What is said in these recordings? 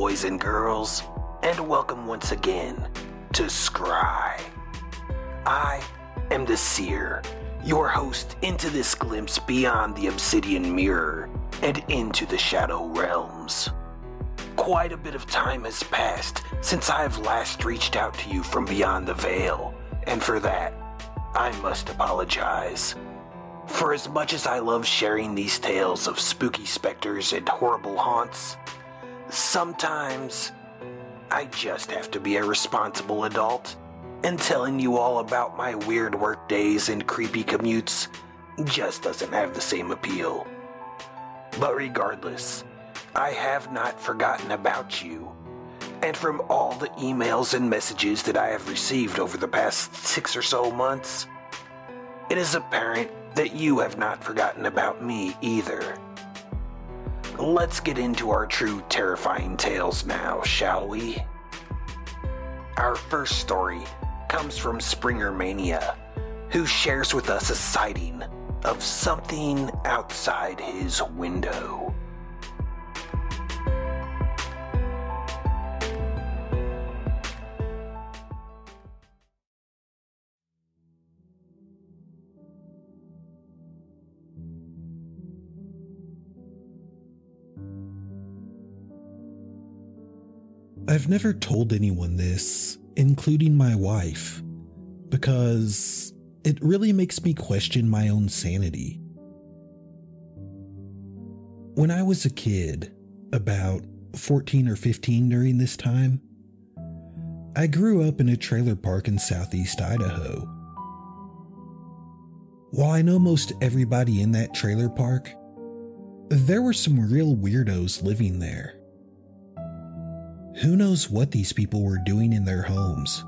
Boys and girls, and welcome once again to Scry. I am the Seer, your host into this glimpse beyond the obsidian mirror and into the shadow realms. Quite a bit of time has passed since I have last reached out to you from beyond the veil, and for that, I must apologize. For as much as I love sharing these tales of spooky specters and horrible haunts, sometimes I just have to be a responsible adult, and telling you all about my weird work days and creepy commutes just doesn't have the same appeal. But regardless, I have not forgotten about you. And from all the emails and messages that I have received over the past six or so months, it is apparent that you have not forgotten about me either. Let's get into our true terrifying tales now, shall we? Our first story comes from Springer Mania, who shares with us a sighting of something outside his window. I've never told anyone this, including my wife, because it really makes me question my own sanity. When I was a kid, about 14 or 15 during this time, I grew up in a trailer park in southeast Idaho. While I know most everybody in that trailer park, there were some real weirdos living there. Who knows what these people were doing in their homes,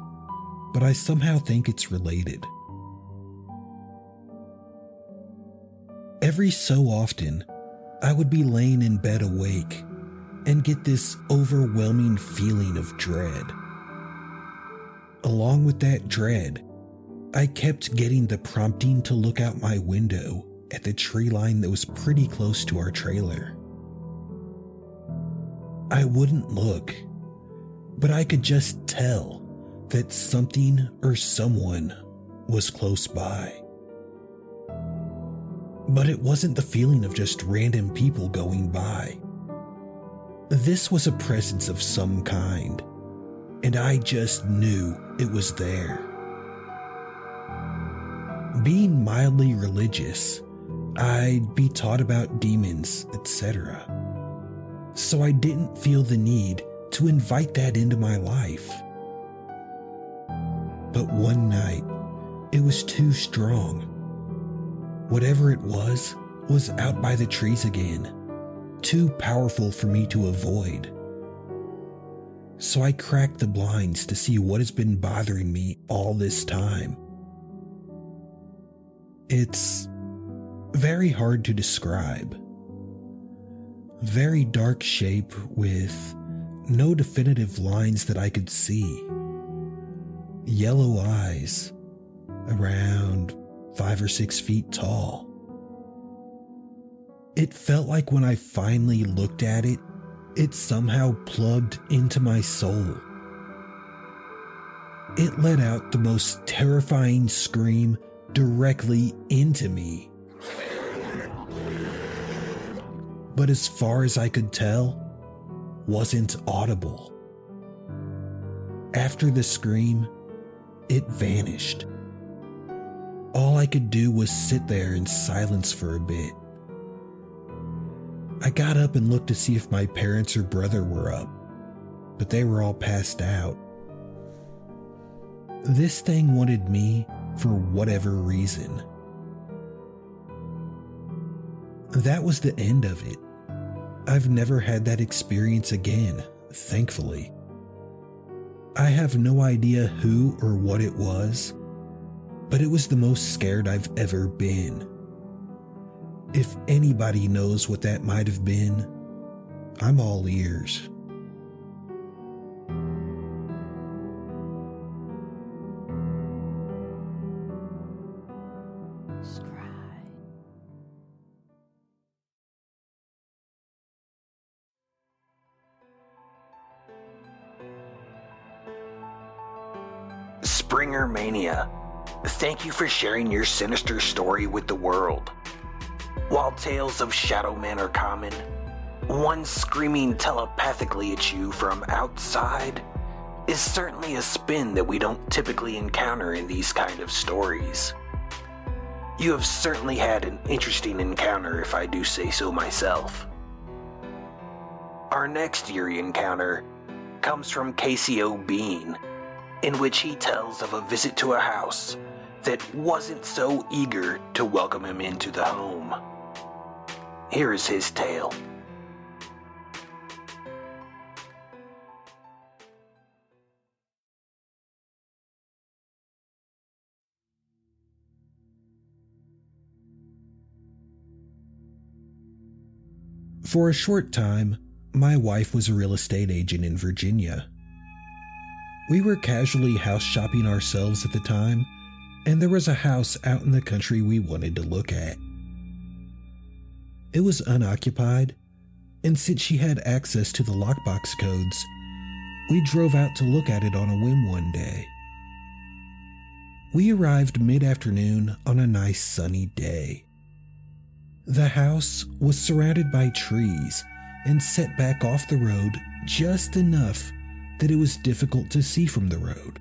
but I somehow think it's related. Every so often, I would be laying in bed awake and get this overwhelming feeling of dread. Along with that dread, I kept getting the prompting to look out my window at the tree line that was pretty close to our trailer. I wouldn't look but I could just tell that something or someone was close by. But it wasn't the feeling of just random people going by. This was a presence of some kind, and I just knew it was there. Being mildly religious, I'd be taught about demons, etc. So I didn't feel the need to invite that into my life. But one night, it was too strong. Whatever it was, was out by the trees again, too powerful for me to avoid. So I cracked the blinds to see what has been bothering me all this time. It's very hard to describe. Very dark shape with no definitive lines that I could see. Yellow eyes, around five or six feet tall. It felt like when I finally looked at it, it somehow plugged into my soul. It let out the most terrifying scream directly into me. But as far as I could tell, wasn't audible. After the scream, it vanished. All I could do was sit there in silence for a bit. I got up and looked to see if my parents or brother were up, but they were all passed out. This thing wanted me for whatever reason. That was the end of it. I've never had that experience again, thankfully. I have no idea who or what it was, but it was the most scared I've ever been. If anybody knows what that might have been, I'm all ears. Springer Mania, thank you for sharing your sinister story with the world. While tales of shadow men are common, one screaming telepathically at you from outside is certainly a spin that we don't typically encounter in these kind of stories. You have certainly had an interesting encounter, if I do say so myself. Our next eerie encounter comes from KCO Bean, in which he tells of a visit to a house that wasn't so eager to welcome him into the home. Here is his tale. For a short time, my wife was a real estate agent in Virginia. We were casually house shopping ourselves at the time, and there was a house out in the country we wanted to look at. It was unoccupied, and since she had access to the lockbox codes, we drove out to look at it on a whim one day. We arrived mid afternoon on a nice sunny day. The house was surrounded by trees and set back off the road just enough that it was difficult to see from the road.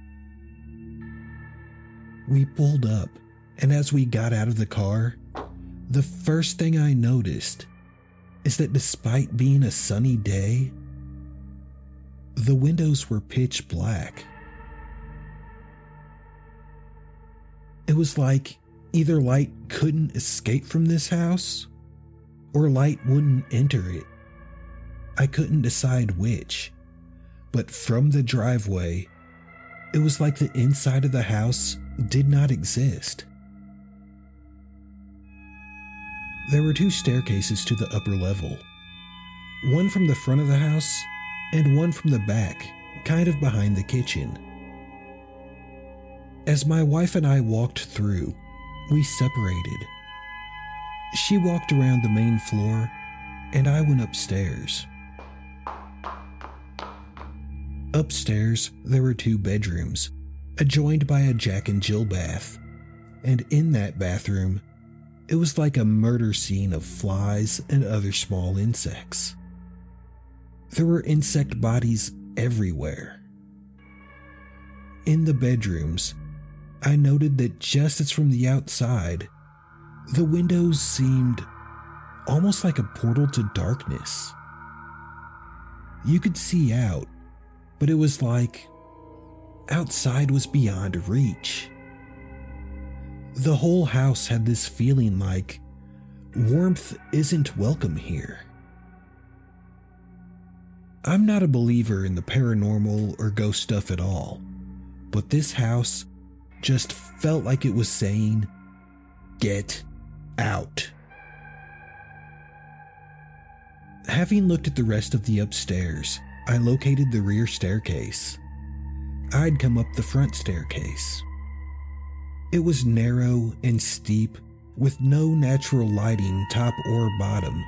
We pulled up, and as we got out of the car, the first thing I noticed is that despite being a sunny day, the windows were pitch black. It was like Either light couldn't escape from this house, or light wouldn't enter it. I couldn't decide which, but from the driveway, it was like the inside of the house did not exist. There were two staircases to the upper level one from the front of the house and one from the back, kind of behind the kitchen. As my wife and I walked through, we separated. She walked around the main floor, and I went upstairs. Upstairs, there were two bedrooms, adjoined by a Jack and Jill bath, and in that bathroom, it was like a murder scene of flies and other small insects. There were insect bodies everywhere. In the bedrooms, I noted that just as from the outside, the windows seemed almost like a portal to darkness. You could see out, but it was like outside was beyond reach. The whole house had this feeling like warmth isn't welcome here. I'm not a believer in the paranormal or ghost stuff at all, but this house just felt like it was saying, Get out. Having looked at the rest of the upstairs, I located the rear staircase. I'd come up the front staircase. It was narrow and steep, with no natural lighting top or bottom,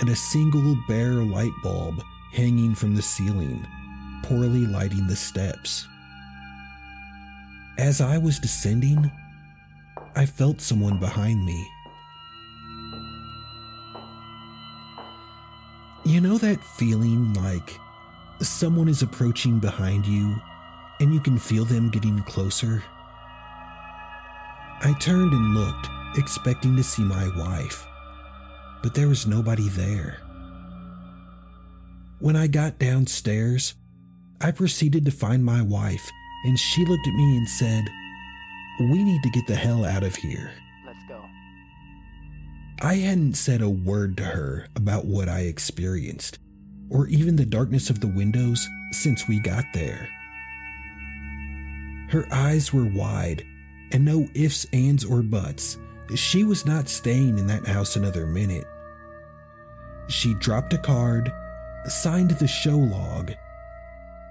and a single bare light bulb hanging from the ceiling, poorly lighting the steps. As I was descending, I felt someone behind me. You know that feeling like someone is approaching behind you and you can feel them getting closer? I turned and looked, expecting to see my wife, but there was nobody there. When I got downstairs, I proceeded to find my wife and she looked at me and said, We need to get the hell out of here. I hadn't said a word to her about what I experienced, or even the darkness of the windows since we got there. Her eyes were wide, and no ifs, ands, or buts. She was not staying in that house another minute. She dropped a card, signed the show log,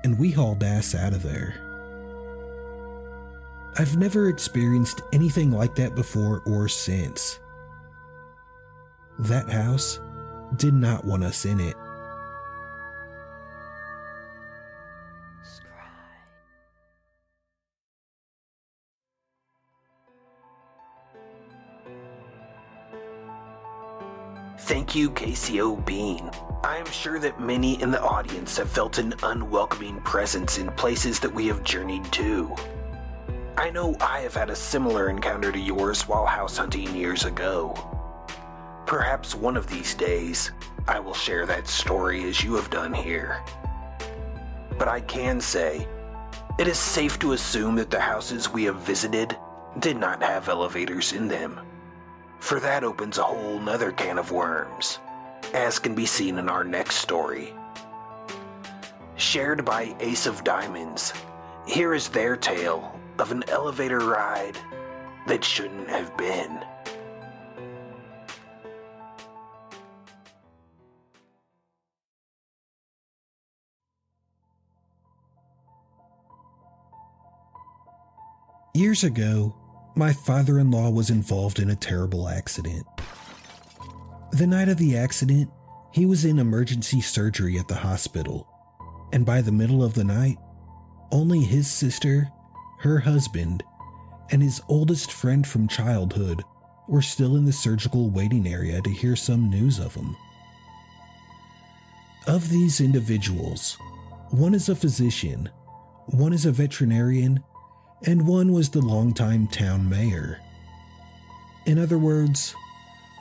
and we hauled ass out of there. I've never experienced anything like that before or since. That house did not want us in it. Thank you, KCO Bean. I am sure that many in the audience have felt an unwelcoming presence in places that we have journeyed to. I know I have had a similar encounter to yours while house hunting years ago. Perhaps one of these days, I will share that story as you have done here. But I can say, it is safe to assume that the houses we have visited did not have elevators in them. For that opens a whole nother can of worms, as can be seen in our next story. Shared by Ace of Diamonds, here is their tale of an elevator ride that shouldn't have been. Years ago, my father in law was involved in a terrible accident. The night of the accident, he was in emergency surgery at the hospital, and by the middle of the night, only his sister, her husband, and his oldest friend from childhood were still in the surgical waiting area to hear some news of him. Of these individuals, one is a physician, one is a veterinarian, and one was the longtime town mayor. In other words,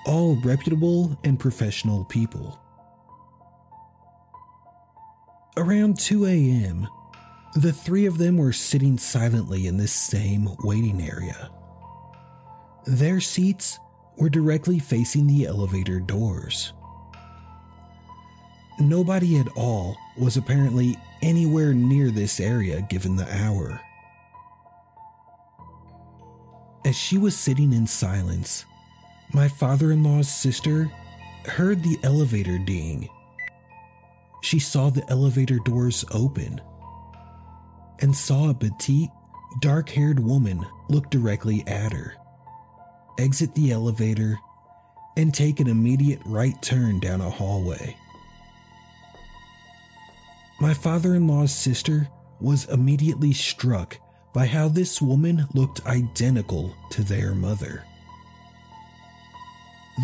all reputable and professional people. Around 2 a.m., the three of them were sitting silently in this same waiting area. Their seats were directly facing the elevator doors. Nobody at all was apparently anywhere near this area given the hour. As she was sitting in silence, my father in law's sister heard the elevator ding. She saw the elevator doors open and saw a petite, dark haired woman look directly at her, exit the elevator, and take an immediate right turn down a hallway. My father in law's sister was immediately struck by how this woman looked identical to their mother.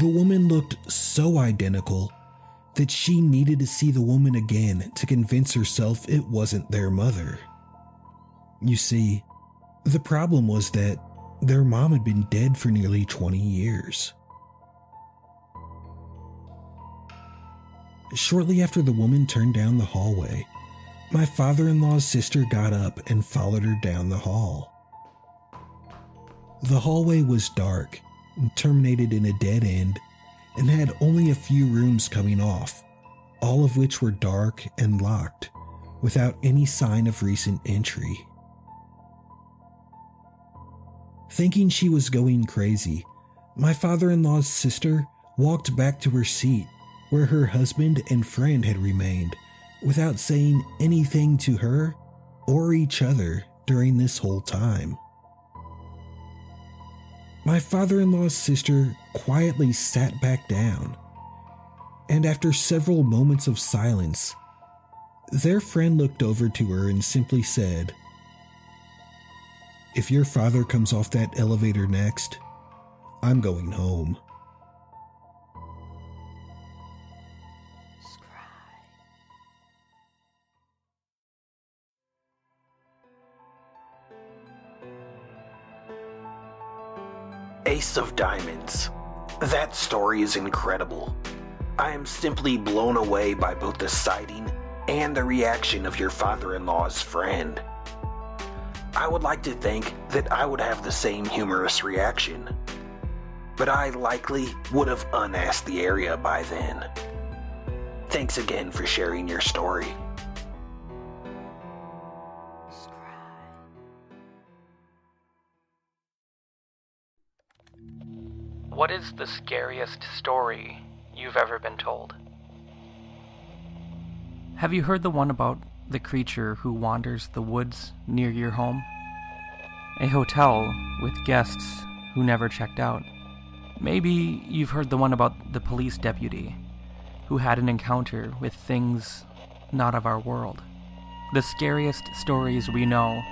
The woman looked so identical that she needed to see the woman again to convince herself it wasn't their mother. You see, the problem was that their mom had been dead for nearly 20 years. Shortly after the woman turned down the hallway, my father in law's sister got up and followed her down the hall. The hallway was dark and terminated in a dead end and had only a few rooms coming off, all of which were dark and locked without any sign of recent entry. Thinking she was going crazy, my father in law's sister walked back to her seat where her husband and friend had remained without saying anything to her or each other during this whole time. My father in law's sister quietly sat back down, and after several moments of silence, their friend looked over to her and simply said, If your father comes off that elevator next, I'm going home. Of Diamonds. That story is incredible. I am simply blown away by both the sighting and the reaction of your father in law's friend. I would like to think that I would have the same humorous reaction, but I likely would have unasked the area by then. Thanks again for sharing your story. What is the scariest story you've ever been told? Have you heard the one about the creature who wanders the woods near your home? A hotel with guests who never checked out. Maybe you've heard the one about the police deputy who had an encounter with things not of our world. The scariest stories we know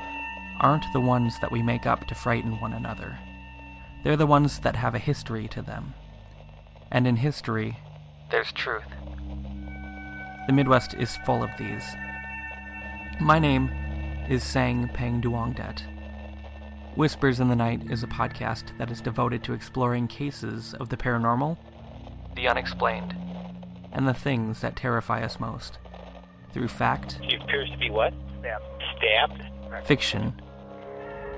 aren't the ones that we make up to frighten one another. They're the ones that have a history to them. And in history, there's truth. The Midwest is full of these. My name is Sang Peng Duongdet. Whispers in the Night is a podcast that is devoted to exploring cases of the paranormal, the unexplained, and the things that terrify us most. Through fact, She appears to be what? Stabbed. Stabbed? fiction,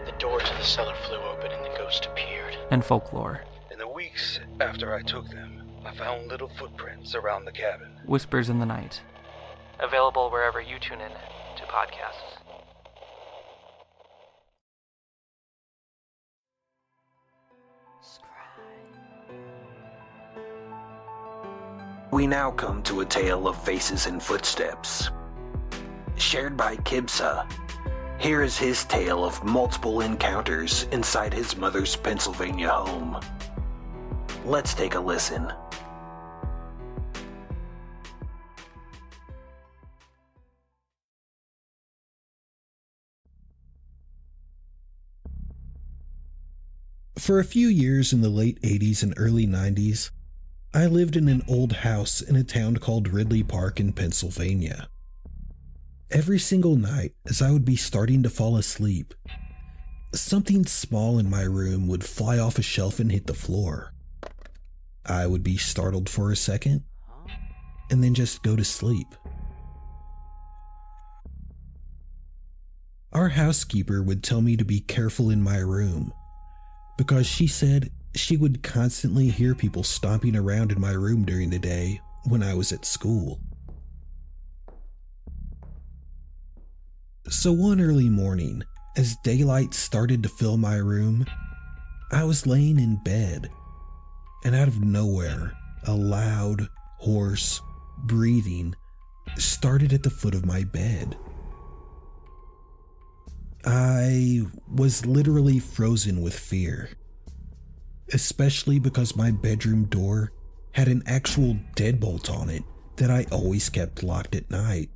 The door to the cellar flew open and the ghost appeared. And folklore. In the weeks after I took them, I found little footprints around the cabin. Whispers in the Night. Available wherever you tune in to podcasts. We now come to a tale of faces and footsteps. Shared by Kibsa, here is his tale of multiple encounters inside his mother's Pennsylvania home. Let's take a listen. For a few years in the late 80s and early 90s, I lived in an old house in a town called Ridley Park in Pennsylvania. Every single night, as I would be starting to fall asleep, something small in my room would fly off a shelf and hit the floor. I would be startled for a second, and then just go to sleep. Our housekeeper would tell me to be careful in my room because she said she would constantly hear people stomping around in my room during the day when I was at school. So one early morning, as daylight started to fill my room, I was laying in bed, and out of nowhere, a loud, hoarse breathing started at the foot of my bed. I was literally frozen with fear, especially because my bedroom door had an actual deadbolt on it that I always kept locked at night.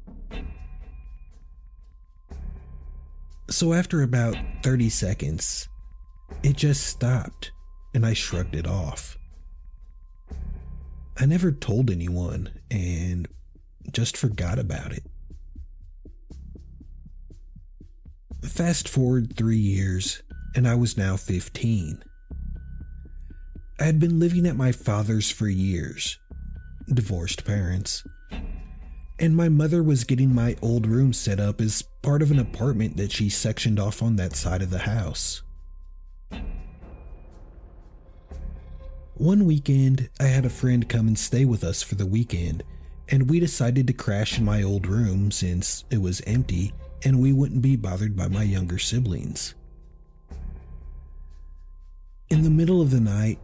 So, after about 30 seconds, it just stopped and I shrugged it off. I never told anyone and just forgot about it. Fast forward three years, and I was now 15. I had been living at my father's for years, divorced parents, and my mother was getting my old room set up as part of an apartment that she sectioned off on that side of the house. One weekend, I had a friend come and stay with us for the weekend, and we decided to crash in my old room since it was empty and we wouldn't be bothered by my younger siblings. In the middle of the night,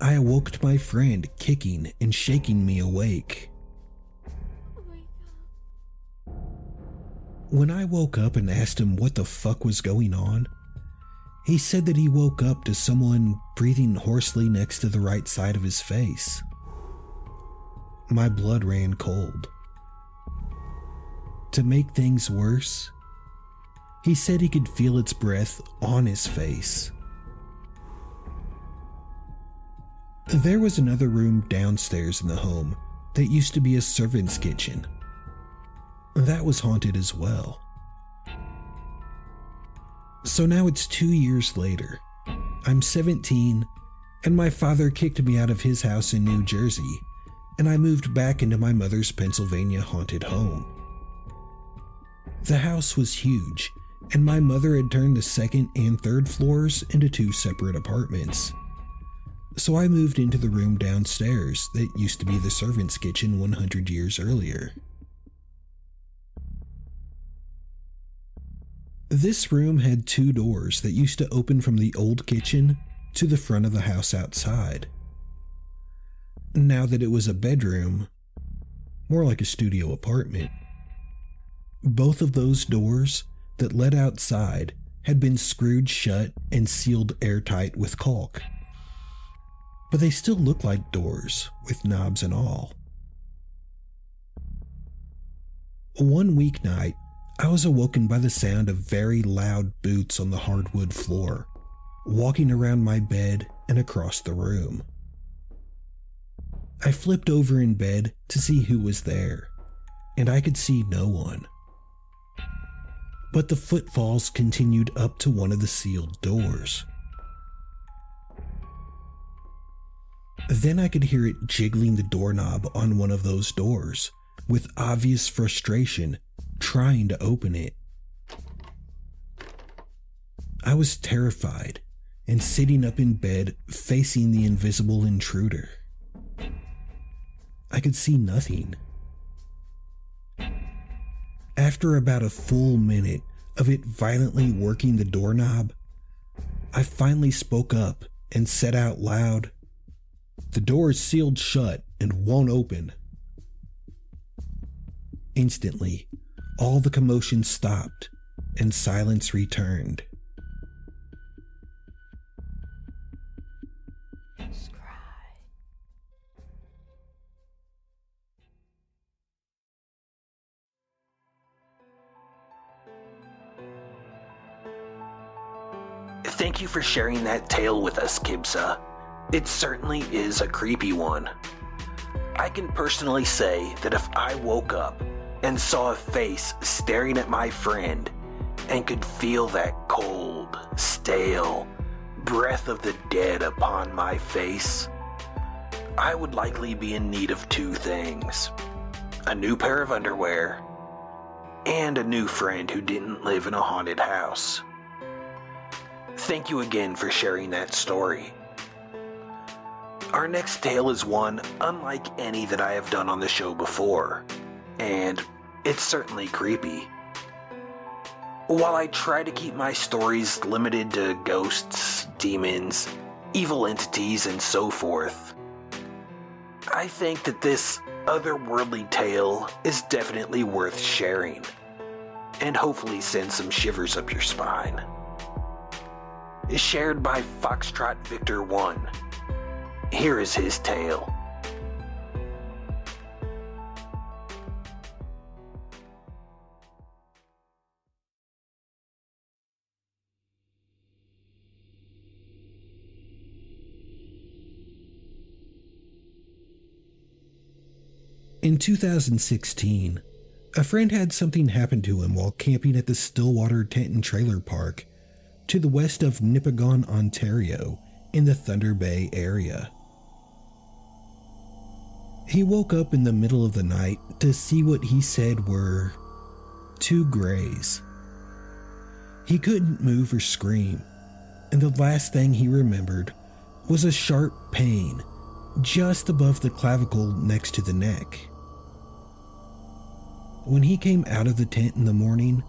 I awoke to my friend kicking and shaking me awake. When I woke up and asked him what the fuck was going on, he said that he woke up to someone breathing hoarsely next to the right side of his face. My blood ran cold. To make things worse, he said he could feel its breath on his face. There was another room downstairs in the home that used to be a servant's kitchen. That was haunted as well. So now it's two years later. I'm 17, and my father kicked me out of his house in New Jersey, and I moved back into my mother's Pennsylvania haunted home. The house was huge, and my mother had turned the second and third floors into two separate apartments. So I moved into the room downstairs that used to be the servant's kitchen 100 years earlier. This room had two doors that used to open from the old kitchen to the front of the house outside. Now that it was a bedroom, more like a studio apartment, both of those doors that led outside had been screwed shut and sealed airtight with caulk. But they still looked like doors, with knobs and all. One weeknight, I was awoken by the sound of very loud boots on the hardwood floor, walking around my bed and across the room. I flipped over in bed to see who was there, and I could see no one. But the footfalls continued up to one of the sealed doors. Then I could hear it jiggling the doorknob on one of those doors with obvious frustration, trying to open it. I was terrified and sitting up in bed facing the invisible intruder. I could see nothing. After about a full minute of it violently working the doorknob, I finally spoke up and said out loud, The door is sealed shut and won't open. Instantly, all the commotion stopped and silence returned. Thank you for sharing that tale with us, Kibsa. It certainly is a creepy one. I can personally say that if I woke up and saw a face staring at my friend and could feel that cold, stale breath of the dead upon my face, I would likely be in need of two things a new pair of underwear and a new friend who didn't live in a haunted house. Thank you again for sharing that story. Our next tale is one unlike any that I have done on the show before, and it's certainly creepy. While I try to keep my stories limited to ghosts, demons, evil entities, and so forth, I think that this otherworldly tale is definitely worth sharing, and hopefully send some shivers up your spine. Is shared by Foxtrot Victor 1. Here is his tale. In 2016, a friend had something happen to him while camping at the Stillwater Tent and Trailer Park to the west of Nipigon, Ontario, in the Thunder Bay area. He woke up in the middle of the night to see what he said were two grays. He couldn't move or scream, and the last thing he remembered was a sharp pain just above the clavicle next to the neck. When he came out of the tent in the morning,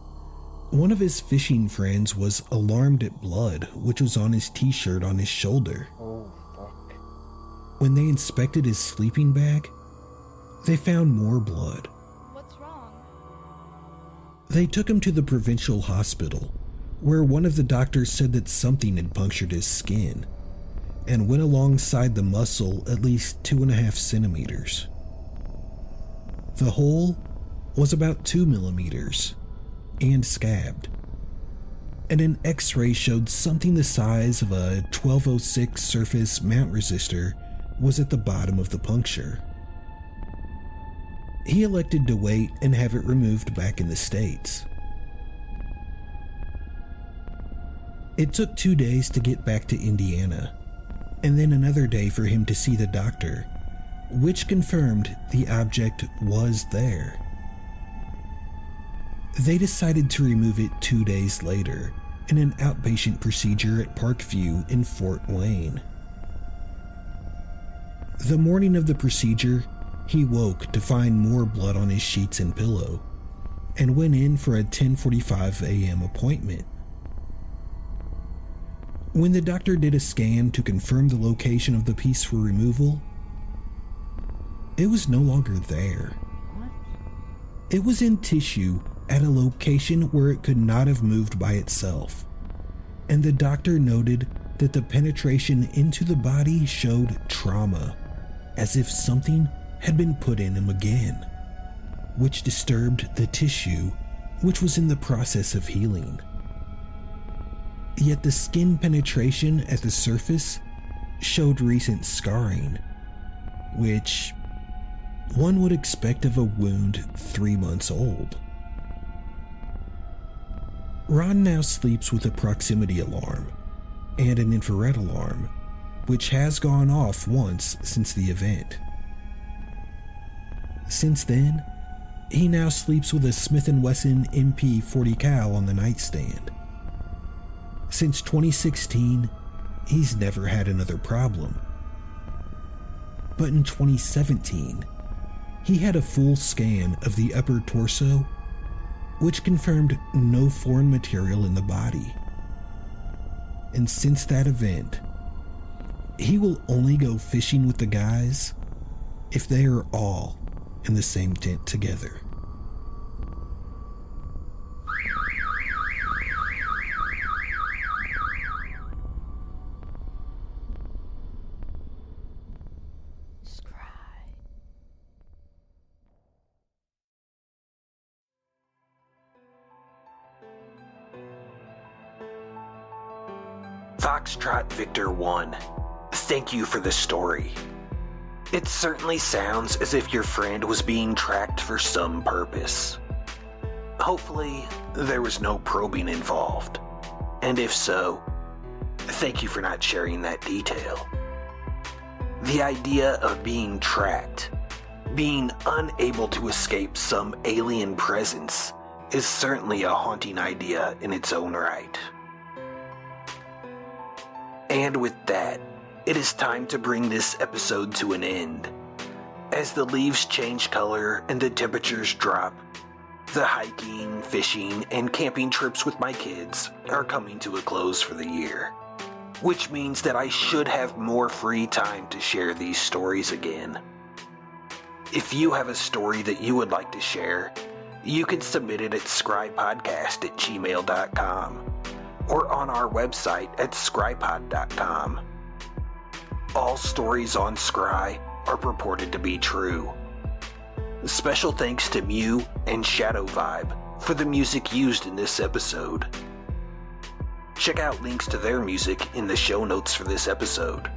one of his fishing friends was alarmed at blood, which was on his t shirt on his shoulder. Oh, fuck. When they inspected his sleeping bag, they found more blood. What's wrong? They took him to the provincial hospital, where one of the doctors said that something had punctured his skin and went alongside the muscle at least two and a half centimeters. The hole was about two millimeters and scabbed, and an x ray showed something the size of a 1206 surface mount resistor was at the bottom of the puncture. He elected to wait and have it removed back in the States. It took two days to get back to Indiana, and then another day for him to see the doctor, which confirmed the object was there. They decided to remove it two days later in an outpatient procedure at Parkview in Fort Wayne. The morning of the procedure, he woke to find more blood on his sheets and pillow and went in for a 10:45 a.m. appointment. When the doctor did a scan to confirm the location of the piece for removal, it was no longer there. It was in tissue at a location where it could not have moved by itself. And the doctor noted that the penetration into the body showed trauma, as if something had been put in him again, which disturbed the tissue, which was in the process of healing. Yet the skin penetration at the surface showed recent scarring, which one would expect of a wound three months old. Ron now sleeps with a proximity alarm and an infrared alarm, which has gone off once since the event. Since then, he now sleeps with a Smith & Wesson MP40 cal on the nightstand. Since 2016, he's never had another problem. But in 2017, he had a full scan of the upper torso, which confirmed no foreign material in the body. And since that event, he will only go fishing with the guys if they are all in the same tent together. Foxtrot Victor 1, thank you for the story. It certainly sounds as if your friend was being tracked for some purpose. Hopefully, there was no probing involved. And if so, thank you for not sharing that detail. The idea of being tracked, being unable to escape some alien presence, is certainly a haunting idea in its own right. And with that, it is time to bring this episode to an end. As the leaves change color and the temperatures drop, the hiking, fishing, and camping trips with my kids are coming to a close for the year. Which means that I should have more free time to share these stories again. If you have a story that you would like to share, you can submit it at scrypodcast at gmail.com or on our website at scrypod.com. All stories on Scry are purported to be true. Special thanks to Mew and Shadow Vibe for the music used in this episode. Check out links to their music in the show notes for this episode.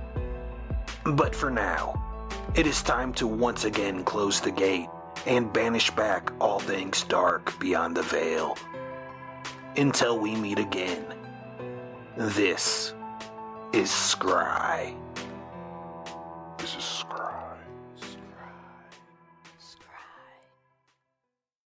But for now, it is time to once again close the gate and banish back all things dark beyond the veil. Until we meet again, this is Scry.